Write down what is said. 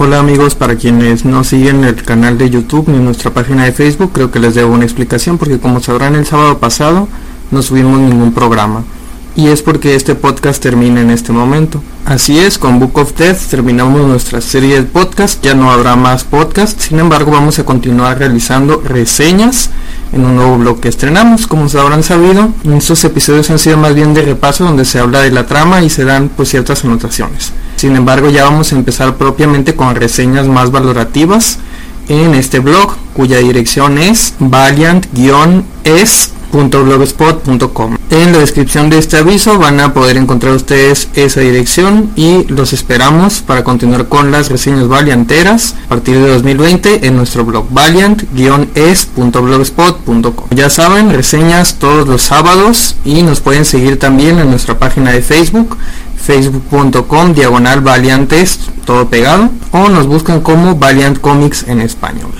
Hola amigos, para quienes no siguen el canal de YouTube ni nuestra página de Facebook, creo que les debo una explicación porque como sabrán el sábado pasado no subimos ningún programa y es porque este podcast termina en este momento. Así es, con Book of Death terminamos nuestra serie de podcast, ya no habrá más podcast, sin embargo vamos a continuar realizando reseñas en un nuevo blog que estrenamos, como se habrán sabido, estos episodios han sido más bien de repaso donde se habla de la trama y se dan pues ciertas anotaciones. Sin embargo ya vamos a empezar propiamente con reseñas más valorativas en este blog cuya dirección es valiant-es .blogspot.com En la descripción de este aviso van a poder encontrar ustedes esa dirección y los esperamos para continuar con las reseñas valianteras a partir de 2020 en nuestro blog valiant-es.blogspot.com. Ya saben, reseñas todos los sábados y nos pueden seguir también en nuestra página de Facebook facebook.com diagonal valiantes todo pegado o nos buscan como Valiant Comics en español.